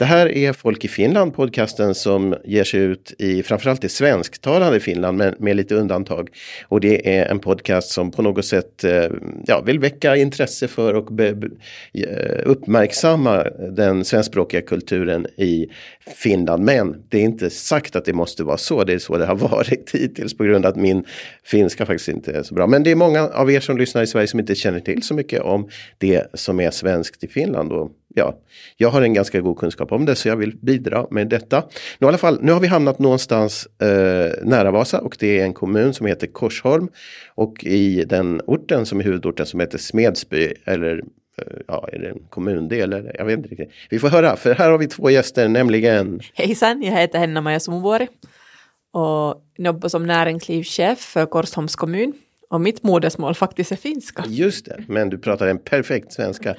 Det här är Folk i Finland, podcasten som ger sig ut i framförallt i svensktalande Finland, men med lite undantag. Och det är en podcast som på något sätt eh, ja, vill väcka intresse för och be, be, eh, uppmärksamma den svenskspråkiga kulturen i Finland. Men det är inte sagt att det måste vara så, det är så det har varit hittills på grund av att min finska faktiskt inte är så bra. Men det är många av er som lyssnar i Sverige som inte känner till så mycket om det som är svenskt i Finland. Och ja, jag har en ganska god kunskap om det så jag vill bidra med detta. Nu, i alla fall, nu har vi hamnat någonstans eh, nära Vasa och det är en kommun som heter Korsholm. Och i den orten som är huvudorten som heter Smedsby eller eh, ja, är det en kommundel eller jag vet inte riktigt. Vi får höra, för här har vi två gäster, nämligen Hejsan, jag heter Henna-Maja Sumuvuori och jobbar som näringslivschef för Korsholms kommun. Och mitt modersmål faktiskt är finska. Just det, men du pratar en perfekt svenska.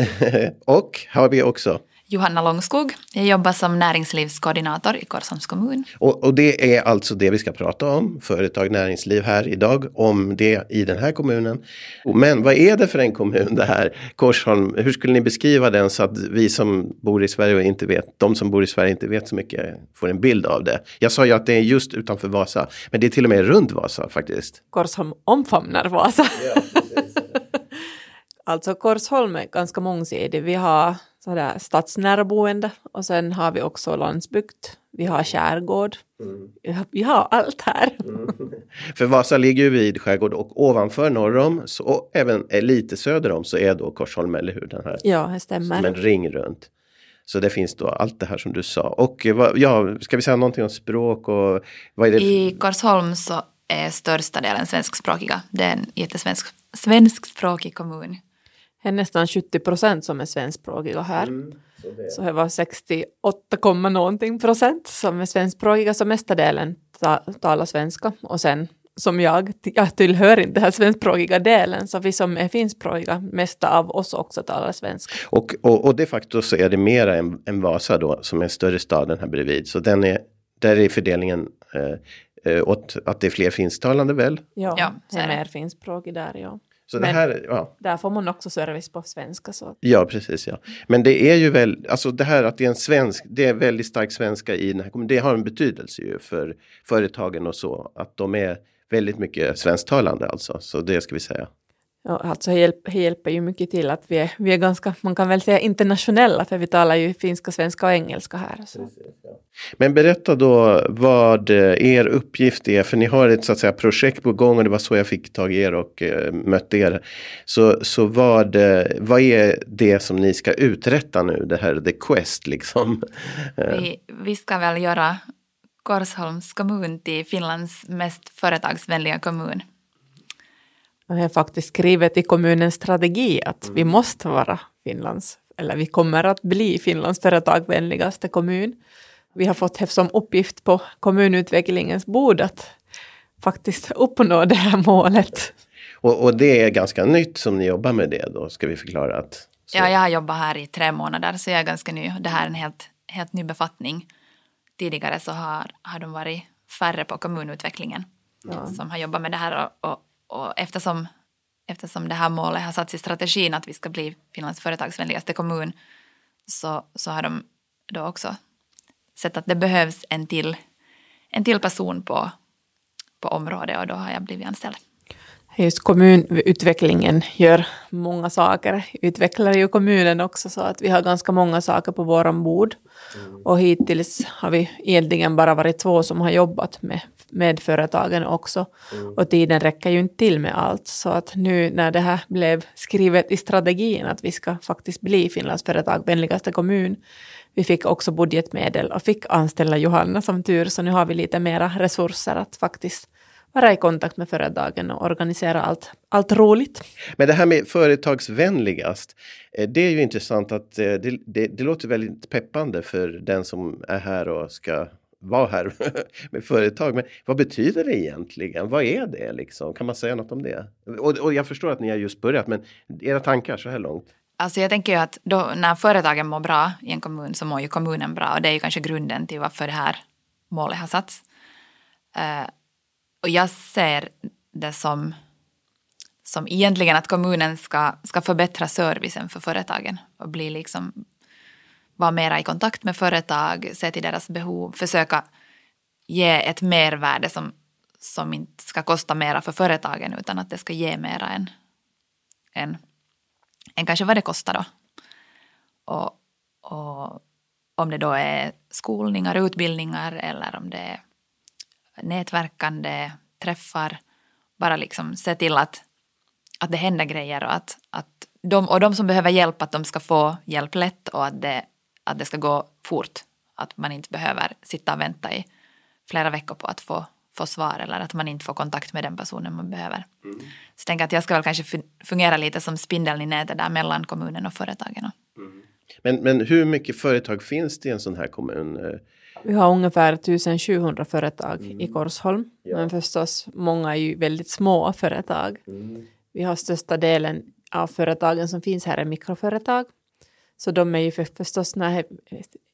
och har vi också Johanna Långskog. Jag jobbar som näringslivskoordinator i Korsholms kommun. Och, och, det är alltså det vi ska prata om, företag, näringsliv här idag, om det i den här kommunen. Men vad är det för en kommun det här, Korsholm? Hur skulle ni beskriva den så att vi som bor i Sverige och inte vet, de som bor i Sverige inte vet så mycket, får en bild av det? Jag sa ju att det är just utanför Vasa, men det är till och med runt Vasa faktiskt. Korsholm omfamnar Vasa. Ja, alltså Korsholm är ganska mångsidig. Vi har sådär stadsnära boende och sen har vi också landsbygd. Vi har skärgård. Mm. Vi har allt här. Mm. För Vasa ligger ju vid skärgård och ovanför norr om så, och även lite söder om så är då Korsholm, eller hur? Den här, ja, det stämmer. Som en ring runt. Så det finns då allt det här som du sa. Och vad, ja, ska vi säga någonting om språk och vad är det? I Korsholm så är största delen svenskspråkiga. Det är en jättesvensk svenskspråkig kommun det är nästan 70 procent som är svenskspråkiga här. Mm, så, det... så det var 68, någonting procent som är svenskspråkiga, så mesta delen ta, talar svenska. Och sen som jag, jag tillhör inte den här svenskspråkiga delen, så vi som är finskspråkiga, mesta av oss också talar svenska. Och, och, och de facto så är det mera än, än Vasa då, som är en större staden här bredvid. Så den är, där är fördelningen eh, eh åt att det är fler finsktalande väl? Ja, ja det är mer finskspråkig där, ja. Så Men det här, ja. där får man också service på svenska. Så. Ja, precis. Ja. Men det är ju väl, alltså det här att det är en svensk, det är väldigt stark svenska i den här. Det har en betydelse ju för företagen och så. Att de är väldigt mycket svensktalande alltså. Så det ska vi säga. Ja, alltså hjälper, ju mycket till att vi är, vi är ganska, man kan väl säga internationella, för vi talar ju finska, svenska och engelska här. Precis, ja. Men berätta då vad eh, er uppgift är, för ni har ett så att säga, projekt på gång och det var så jag fick tag i er och uh, mötte er. Så, så vad, uh, vad är det som ni ska uträtta nu, det här The Quest liksom? Vi, vi ska väl göra Korsholms kommun till Finlands mest företagsvänliga kommun. Jag har faktiskt skrivit i kommunens strategi att mm. vi måste vara Finlands, eller vi kommer att bli Finlands företagvänligaste kommun. Vi har fått som uppgift på kommunutvecklingens bord att faktiskt uppnå det här målet. Och, och det är ganska nytt som ni jobbar med det då, ska vi förklara att... Så. Ja, jag har jobbat här i tre månader så jag är ganska ny. Det här är en helt, helt ny befattning. Tidigare så har, har de varit färre på kommunutvecklingen ja. som har jobbat med det här och, och och eftersom, eftersom det här målet har satts i strategin att vi ska bli Finlands företagsvänligaste kommun så, så har de då också sett att det behövs en till, en till person på, på området och då har jag blivit anställd. Just kommunutvecklingen gör många saker, utvecklar ju kommunen också så att vi har ganska många saker på våran bord. Mm. Och hittills har vi egentligen bara varit två som har jobbat med, med företagen också. Mm. Och tiden räcker ju inte till med allt. Så att nu när det här blev skrivet i strategin att vi ska faktiskt bli Finlands företagsvänligaste kommun. Vi fick också budgetmedel och fick anställa Johanna som tur, så nu har vi lite mera resurser att faktiskt vara i kontakt med företagen och organisera allt, allt roligt. Men det här med företagsvänligast, eh, det är ju intressant att eh, det, det, det låter väldigt peppande för den som är här och ska vara här med företag. Men vad betyder det egentligen? Vad är det liksom? Kan man säga något om det? Och, och jag förstår att ni har just börjat, men era tankar så här långt? Alltså jag tänker ju att då, när företagen mår bra i en kommun så mår ju kommunen bra och det är ju kanske grunden till varför det här målet har satts. Uh, och jag ser det som, som egentligen att kommunen ska, ska förbättra servicen för företagen och bli liksom vara mera i kontakt med företag, se till deras behov, försöka ge ett mervärde som, som inte ska kosta mera för företagen utan att det ska ge mera än, än, än kanske vad det kostar då. Och, och om det då är skolningar, utbildningar eller om det är nätverkande, träffar, bara liksom se till att, att det händer grejer och att, att de, och de som behöver hjälp att de ska få hjälp lätt och att det, att det ska gå fort. Att man inte behöver sitta och vänta i flera veckor på att få, få svar eller att man inte får kontakt med den personen man behöver. Mm. Så jag tänker att jag ska väl kanske fungera lite som spindeln i nätet där mellan kommunen och företagen. Mm. Men, men hur mycket företag finns det i en sån här kommun? Vi har ungefär 1700 företag mm. i Korsholm. Ja. Men förstås, många är ju väldigt små företag. Mm. Vi har största delen av företagen som finns här är mikroföretag. Så de är ju för, förstås när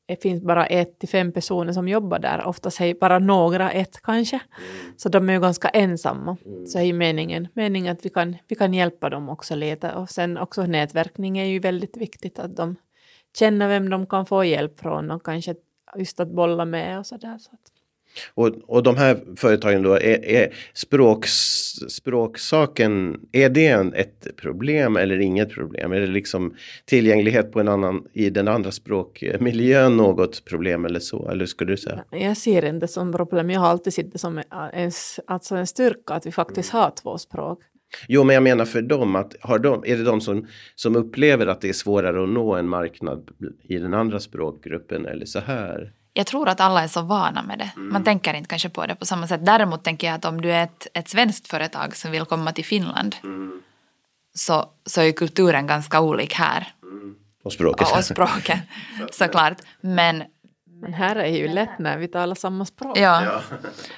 det finns bara ett till fem personer som jobbar där, oftast är bara några, ett kanske. Mm. Så de är ju ganska ensamma. Mm. Så är meningen, meningen att vi kan, vi kan hjälpa dem också lite. Och sen också nätverkning är ju väldigt viktigt, att de känner vem de kan få hjälp från och kanske just att bolla med och sådär. Så att. Och, och de här företagen då, är, är språk, språksaken, är det en, ett problem eller inget problem? Är det liksom tillgänglighet på en annan, i den andra språkmiljön något problem eller så? Eller skulle du säga? Jag ser det inte som problem, jag har alltid sett det som en, alltså en styrka att vi faktiskt har två språk. Jo, men jag menar för dem, att har de, är det de som, som upplever att det är svårare att nå en marknad i den andra språkgruppen eller så här? Jag tror att alla är så vana med det. Man mm. tänker inte kanske på det på samma sätt. Däremot tänker jag att om du är ett, ett svenskt företag som vill komma till Finland mm. så, så är kulturen ganska olik här. Mm. Och språket. Och, och språket, såklart. Men, men här är ju lätt när vi talar samma språk. Ja. ja.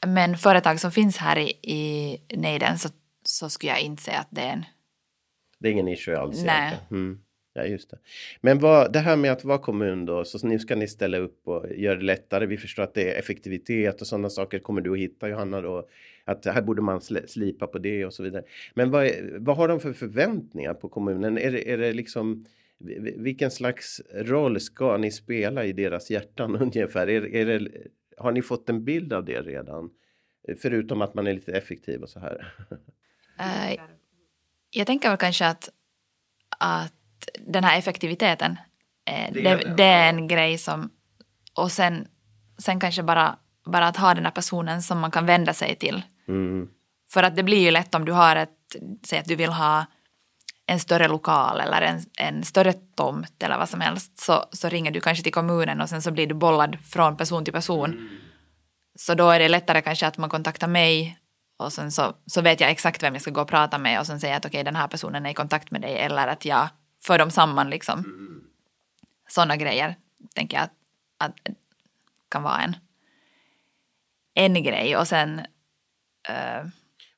Men företag som finns här i, i nejden så, så skulle jag inte säga att det är en... Det är ingen issue alls? Nej. Mm. Ja, just det. Men vad, det här med att vara kommun då, så nu ska ni ställa upp och göra det lättare. Vi förstår att det är effektivitet och sådana saker kommer du att hitta Johanna då. Att här borde man slipa på det och så vidare. Men vad, vad har de för förväntningar på kommunen? Är det, är det liksom vilken slags roll ska ni spela i deras hjärtan ungefär? Är, är det, har ni fått en bild av det redan? Förutom att man är lite effektiv och så här. Uh, jag tänker väl kanske att, att den här effektiviteten, eh, det, det, det, är en grej som... Och sen, sen kanske bara, bara att ha den här personen som man kan vända sig till. Mm. För att det blir ju lätt om du har ett, säg att du vill ha en större lokal eller en, en större tomt eller vad som helst så, så ringer du kanske till kommunen och sen så blir du bollad från person till person. Mm. Så då är det lättare kanske att man kontaktar mig och sen så, så vet jag exakt vem jag ska gå och prata med och sen säger jag att okej okay, den här personen är i kontakt med dig eller att jag för dem samman liksom. Mm. Sådana grejer tänker jag att, att kan vara en, en grej och sen uh,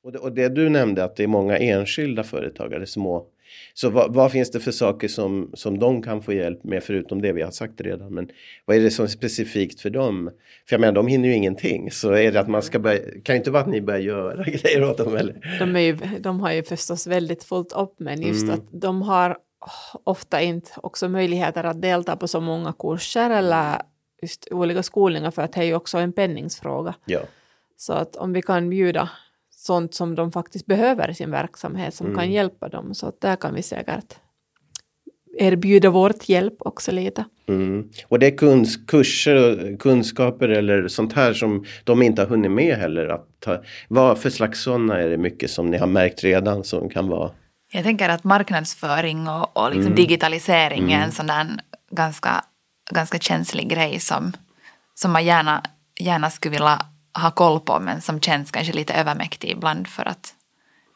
och det, och det, du nämnde att det är många enskilda företagare, små. Så vad, vad, finns det för saker som, som de kan få hjälp med förutom det vi har sagt redan? Men vad är det som är specifikt för dem? För jag menar, de hinner ju ingenting. Så är det att man ska börja, kan ju inte vara att ni börjar göra grejer åt dem eller? De, är ju, de har ju förstås väldigt fullt upp men just mm. att de har ofta inte också möjligheter att delta på så många kurser eller just olika skolningar för att det är ju också en penningsfråga. Ja. Så att om vi kan bjuda sånt som de faktiskt behöver i sin verksamhet som mm. kan hjälpa dem så där kan vi säkert erbjuda vårt hjälp också lite. Mm. Och det är kuns, kurser och kunskaper eller sånt här som de inte har hunnit med heller. Att ta, vad för slags sådana är det mycket som ni har märkt redan som kan vara jag tänker att marknadsföring och, och liksom mm. digitalisering mm. är en mm. sån där ganska, ganska känslig grej som, som man gärna, gärna skulle vilja ha koll på men som känns kanske lite övermäktig ibland för att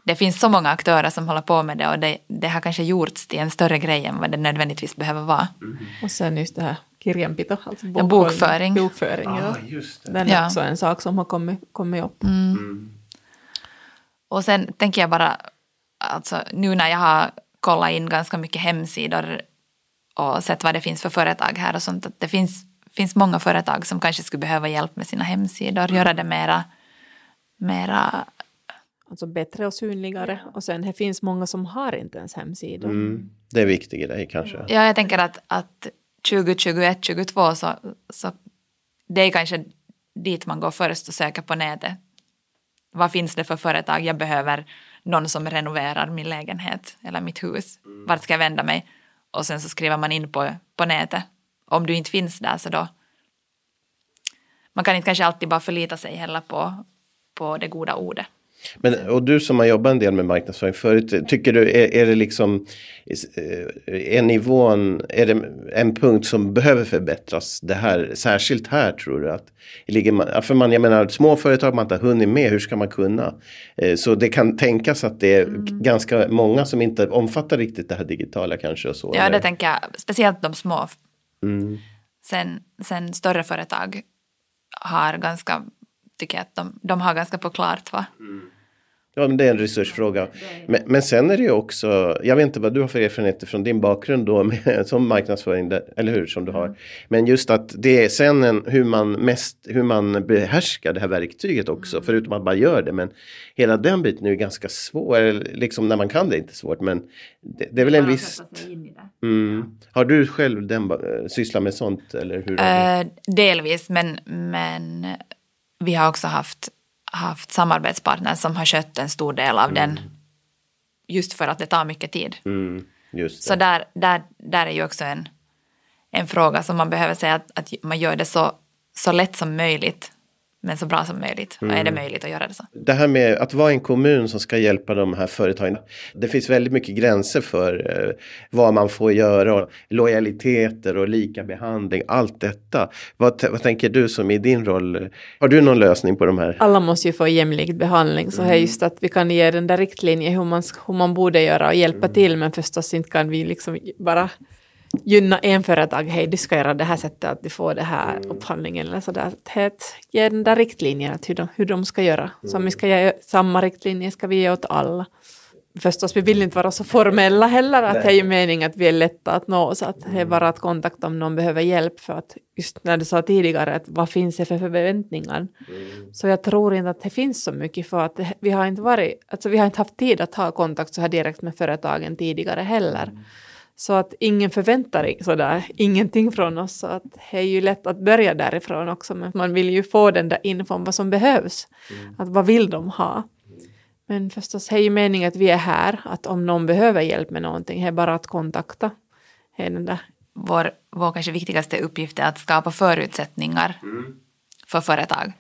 det finns så många aktörer som håller på med det och det, det har kanske gjorts till en större grej än vad det nödvändigtvis behöver vara. Mm. Och sen just det här kirjanpito, alltså ja, bokföring. bokföring ah, ja. just det. Den är ja. också en sak som har kommit, kommit upp. Mm. Mm. Och sen tänker jag bara alltså nu när jag har kollat in ganska mycket hemsidor och sett vad det finns för företag här och sånt, att det finns, finns många företag som kanske skulle behöva hjälp med sina hemsidor, göra det mera, mera Alltså bättre och synligare. Och sen det finns många som har inte ens hemsidor. Mm, det är viktig grej kanske. Ja, jag tänker att, att 2021, 2022 så, så det är kanske dit man går först och söker på nätet. Vad finns det för företag jag behöver någon som renoverar min lägenhet eller mitt hus. Vart ska jag vända mig? Och sen så skriver man in på, på nätet. Om du inte finns där så då... Man kan inte kanske alltid bara förlita sig heller på, på det goda ordet. Men, och du som har jobbat en del med marknadsföring förut, tycker du, är, är det liksom, är nivån, är det en punkt som behöver förbättras? Det här, särskilt här tror du att, ligger man, för man, jag menar små företag man inte har hunnit med, hur ska man kunna? Eh, så det kan tänkas att det är mm. ganska många som inte omfattar riktigt det här digitala kanske och så. Ja, eller? det tänker jag, speciellt de små. Mm. Sen, sen större företag har ganska, tycker jag att de, de har ganska på klart va? Mm. Ja, men det är en resursfråga. Men, men sen är det ju också, jag vet inte vad du har för erfarenheter från din bakgrund då med, som marknadsföring, eller hur, som du har. Men just att det är sen en, hur man mest, hur man behärskar det här verktyget också, mm. förutom att man bara gör det. Men hela den biten är ju ganska svår, liksom när man kan det är inte svårt, men det, det är väl en viss... Mm. Har du själv den, sysslat med sånt eller hur? Uh, delvis, men, men vi har också haft haft samarbetspartners som har skött en stor del av mm. den just för att det tar mycket tid. Mm, så där, där, där är ju också en, en fråga som man behöver säga att, att man gör det så, så lätt som möjligt men så bra som möjligt. Mm. Är det möjligt att göra det så? Det här med att vara en kommun som ska hjälpa de här företagen. Det finns väldigt mycket gränser för eh, vad man får göra. Lojaliteter och lika behandling. Allt detta. Vad, vad tänker du som i din roll? Har du någon lösning på de här? Alla måste ju få jämlik behandling. Så mm. är just att vi kan ge den där riktlinjen hur man, hur man borde göra och hjälpa mm. till. Men förstås inte kan vi liksom bara gynna en företag, hej du ska göra det här sättet att du får det här mm. upphandlingen eller sådär. Det ge den där riktlinjen att hur de, hur de ska göra. Så om vi ska ge samma riktlinjer ska vi ge åt alla. Förstås, vi vill inte vara så formella heller, att det är ju meningen att vi är lätta att nå, så att det är mm. bara att kontakta om någon behöver hjälp, för att just när du sa tidigare, att vad finns det för förväntningar? Mm. Så jag tror inte att det finns så mycket, för att vi har inte varit, alltså vi har inte haft tid att ha kontakt så här direkt med företagen tidigare heller. Mm. Så att ingen förväntar sådär, ingenting från oss. Så att det är ju lätt att börja därifrån också. Men man vill ju få den där infon vad som behövs. Mm. Att vad vill de ha? Men förstås det är ju meningen att vi är här. Att om någon behöver hjälp med någonting, det är bara att kontakta. Är den där. Vår, vår kanske viktigaste uppgift är att skapa förutsättningar mm. för företag.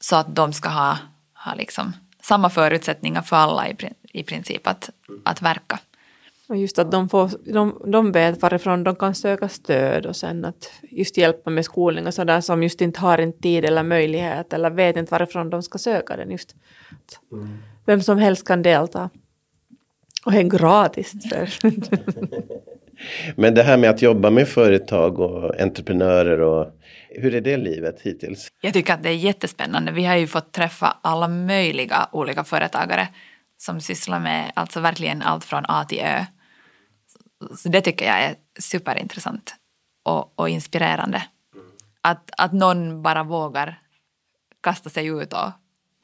Så att de ska ha, ha liksom samma förutsättningar för alla i, i princip att, att verka. Och just att de, får, de, de vet varifrån de kan söka stöd och sen att just hjälpa med skolning och sådär som just inte har en tid eller möjlighet eller vet inte varifrån de ska söka den just. Mm. Vem som helst kan delta. Och är gratis. Men det här med att jobba med företag och entreprenörer och hur är det livet hittills? Jag tycker att det är jättespännande. Vi har ju fått träffa alla möjliga olika företagare som sysslar med alltså verkligen allt från A till Ö. Så det tycker jag är superintressant och, och inspirerande. Att, att någon bara vågar kasta sig ut. Och,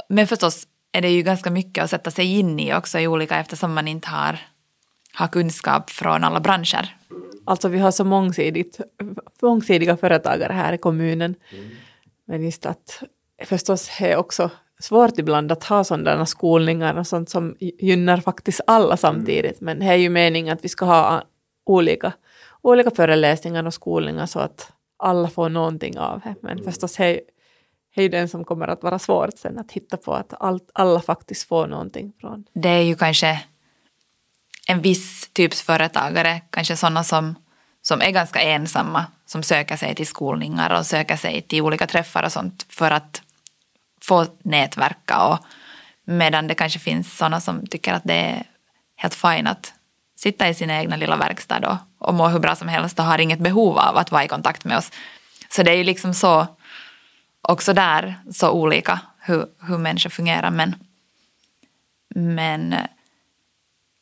men förstås är det ju ganska mycket att sätta sig in i också i olika eftersom man inte har, har kunskap från alla branscher. Alltså vi har så mångsidigt, mångsidiga företagare här i kommunen. Mm. Men just att förstås är också svårt ibland att ha sådana skolningar och sånt som gynnar faktiskt alla samtidigt. Men det är ju meningen att vi ska ha olika, olika föreläsningar och skolningar så att alla får någonting av det. Men mm. förstås det är ju den som kommer att vara svårt sen att hitta på att allt, alla faktiskt får någonting från. Det är ju kanske en viss typs företagare, kanske sådana som, som är ganska ensamma, som söker sig till skolningar och söker sig till olika träffar och sånt för att få nätverka och medan det kanske finns sådana som tycker att det är helt fint att sitta i sin egna lilla verkstad och, och må hur bra som helst och har inget behov av att vara i kontakt med oss. Så det är ju liksom så, också där, så olika hur, hur människor fungerar. Men, men eh,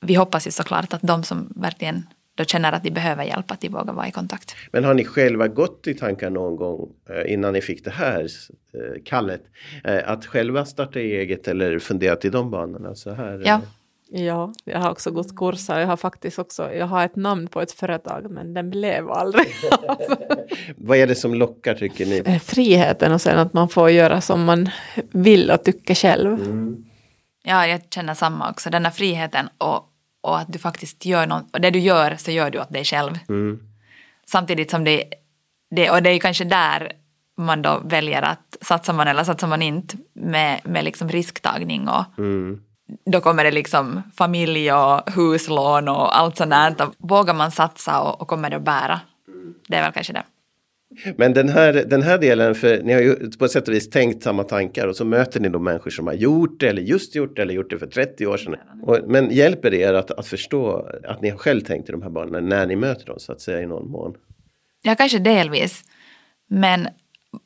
vi hoppas ju såklart att de som verkligen då känner att de behöver hjälp, att de vågar vara i kontakt. Men har ni själva gått i tankar någon gång eh, innan ni fick det här eh, kallet? Eh, att själva starta eget eller funderat i de banorna? Så här, ja, Ja, jag har också gått kurser. Jag har faktiskt också, jag har ett namn på ett företag men den blev aldrig. Vad är det som lockar tycker ni? Friheten och sen att man får göra som man vill och tycker själv. Ja, jag känner samma också. Den här friheten och, och att du faktiskt gör något. Och det du gör så gör du åt dig själv. Samtidigt som det, det, och det är kanske där man då väljer att satsar man eller satsar man inte med, med liksom risktagning och då kommer det liksom familj och huslån och allt sånt där. Vågar man satsa och, och kommer det att bära? Det är väl kanske det. Men den här, den här delen, för ni har ju på ett sätt och vis tänkt samma tankar och så möter ni då människor som har gjort det eller just gjort det eller gjort det för 30 år sedan. Och, men hjälper det er att, att förstå att ni har själv tänkt i de här banorna när ni möter dem så att säga i någon mån? Ja, kanske delvis. Men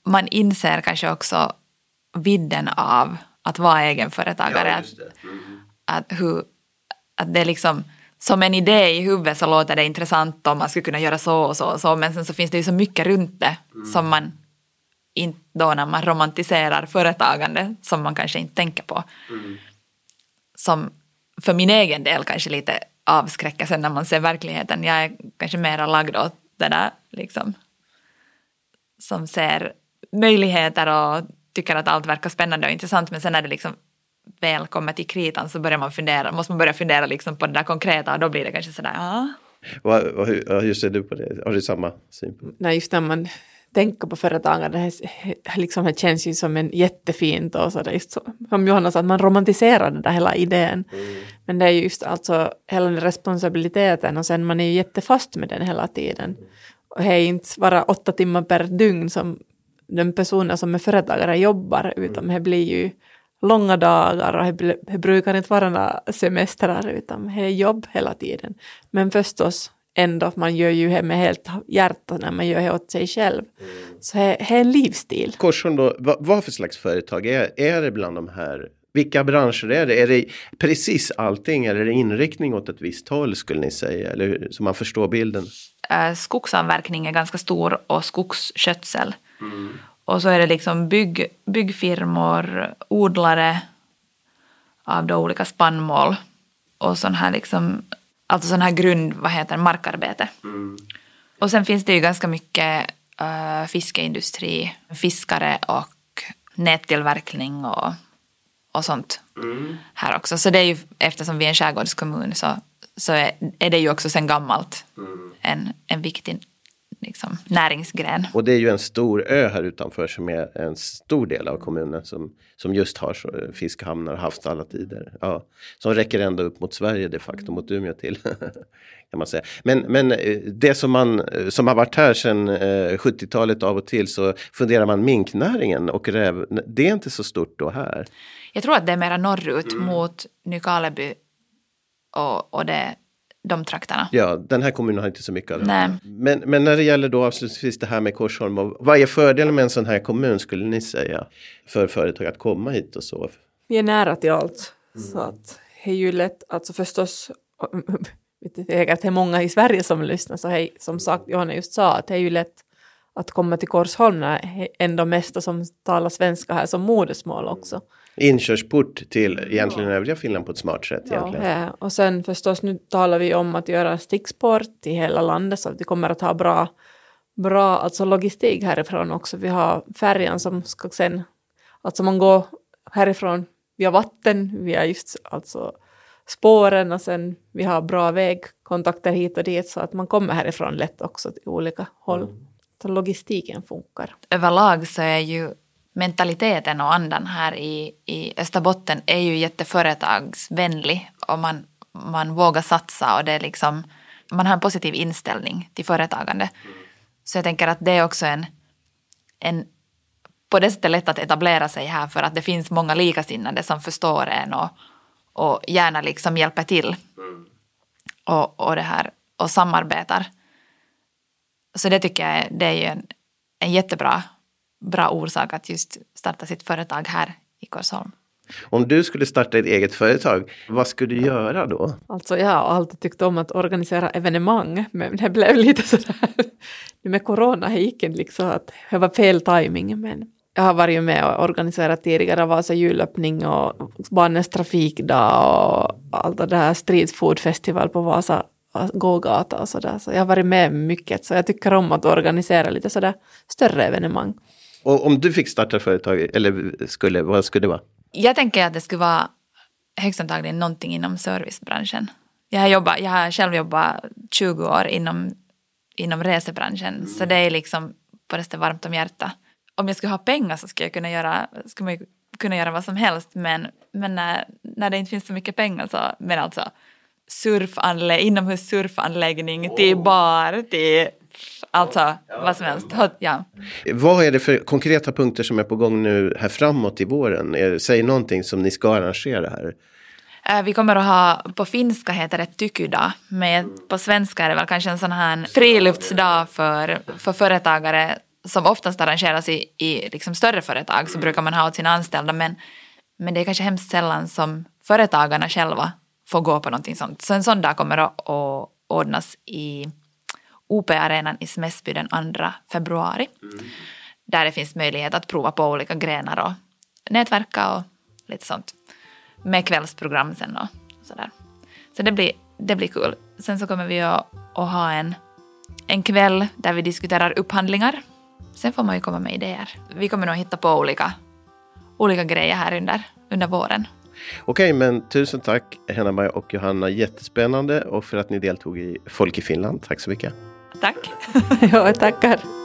man inser kanske också vidden av att vara egenföretagare. att, att, hur, att det är liksom som en idé i huvudet så låter det intressant om man skulle kunna göra så och så och så men sen så finns det ju så mycket runt det som man inte då när man romantiserar företagande som man kanske inte tänker på. Som för min egen del kanske lite avskräcker sen när man ser verkligheten. Jag är kanske mera lagd åt det där liksom som ser möjligheter och tycker att allt verkar spännande och intressant men sen är det liksom väl kommer till kritan så börjar man fundera, måste man börja fundera liksom på det där konkreta och då blir det kanske sådär ja. Vad, vad, hur, hur ser du på det? Har du samma syn? Nej, just när man tänker på företagande, det, här- liksom, det känns ju som en jättefint och så det just så, som Johanna sa, att man romantiserar den där hela idén. Men det är ju just alltså hela den responsabiliteten och sen man är ju jättefast med den hela tiden. Och det är inte bara åtta timmar per dygn som den personen som är företagare jobbar, utan det blir ju långa dagar och det brukar inte vara några semestrar, utan det är jobb hela tiden. Men förstås ändå, man gör ju det med helt hjärta när man gör det åt sig själv. Så det är en livsstil. Korsholm då, vad, vad för slags företag är, är det bland de här? Vilka branscher är det? Är det precis allting eller är det inriktning åt ett visst håll skulle ni säga? Eller hur- så man förstår bilden? Eh, skogsavverkning är ganska stor och skogsskötsel. Och så är det liksom bygg, byggfirmor, odlare av då olika spannmål och sån här liksom, alltså sån här grund, vad heter det, markarbete. Och sen finns det ju ganska mycket uh, fiskeindustri, fiskare och nättillverkning och, och sånt här också. Så det är ju, eftersom vi är en skärgårdskommun så, så är, är det ju också sen gammalt en, en viktig liksom, näringsgren. Och det är ju en stor ö här utanför som är en stor del av kommunen som, som just har så, fiskhamnar och haft alla tider. Ja, som räcker ända upp mot Sverige de facto, mot Umeå till. kan man säga. Men, men eh, det som, man, eh, som har varit här sedan eh, 70-talet av och till så funderar man minknäringen och räv. Det är inte så stort då här. Jag tror att det är mera norrut mot Nykarleby och, och det, de trakterna. Ja, den här kommunen har inte så mycket av det. Nej. Men, men när det gäller då avslutningsvis det här med Korsholm. och Vad är fördelen med en sån här kommun skulle ni säga? För företag att komma hit och så. Vi är nära till allt. Så att det är ju lätt, alltså förstås, säkert det är många i Sverige som lyssnar, så hej, som sagt, Johanna just sa att det är ju lätt att komma till Korsholm när ändå mesta som talar svenska här som modersmål också. Inkörsport till egentligen övriga Finland på ett smart sätt. Ja, egentligen. och sen förstås nu talar vi om att göra sticksport i hela landet så att vi kommer att ha bra, bra alltså logistik härifrån också. Vi har färjan som ska sen, alltså man går härifrån via vatten, via just alltså spåren och sen vi har bra vägkontakter hit och dit så att man kommer härifrån lätt också till olika håll. Så logistiken funkar. Överlag så är ju mentaliteten och andan här i, i Österbotten är ju jätteföretagsvänlig och man, man vågar satsa och det är liksom, man har en positiv inställning till företagande. Så jag tänker att det är också en, en på det sättet lätt att etablera sig här för att det finns många likasinnade som förstår en och, och gärna liksom hjälper till och, och det här och samarbetar. Så det tycker jag det är ju en, en jättebra bra orsak att just starta sitt företag här i Korsholm. Om du skulle starta ett eget företag, vad skulle du göra då? Alltså jag har alltid tyckt om att organisera evenemang, men det blev lite sådär, nu med corona det gick inte liksom att det var fel timing men jag har varit med och organiserat tidigare Vasa julöppning och barnens trafikdag och allt det här street food festival på Vasa gågata och sådär. Så jag har varit med mycket så jag tycker om att organisera lite sådär större evenemang. Och om du fick starta företag, eller skulle, vad skulle det vara? Jag tänker att det skulle vara högst antagligen någonting inom servicebranschen. Jag har, jobbat, jag har själv jobbat 20 år inom, inom resebranschen mm. så det är liksom på det varmt om hjärtat. Om jag skulle ha pengar så skulle jag kunna göra, skulle man kunna göra vad som helst men, men när, när det inte finns så mycket pengar så, men alltså surfanlä inomhus surfanläggning till bar till Alltså vad som helst. Ja. Vad är det för konkreta punkter som är på gång nu här framåt i våren? Säg någonting som ni ska arrangera här. Eh, vi kommer att ha, på finska heter det tykydag, men på svenska är det väl kanske en sån här friluftsdag för, för företagare som oftast arrangeras i, i liksom större företag så brukar man ha åt sina anställda men, men det är kanske hemskt sällan som företagarna själva får gå på någonting sånt. Så en sån dag kommer att, att ordnas i OP-arenan i Smäsby den 2 februari. Mm. Där det finns möjlighet att prova på olika grenar och nätverka och lite sånt. Med kvällsprogram sen och sådär. Så det blir, det blir kul. Sen så kommer vi att, att ha en, en kväll där vi diskuterar upphandlingar. Sen får man ju komma med idéer. Vi kommer nog hitta på olika, olika grejer här under, under våren. Okej, men tusen tack Henna-Maja och Johanna. Jättespännande och för att ni deltog i Folk i Finland. Tack så mycket. Tack. ja, tackar.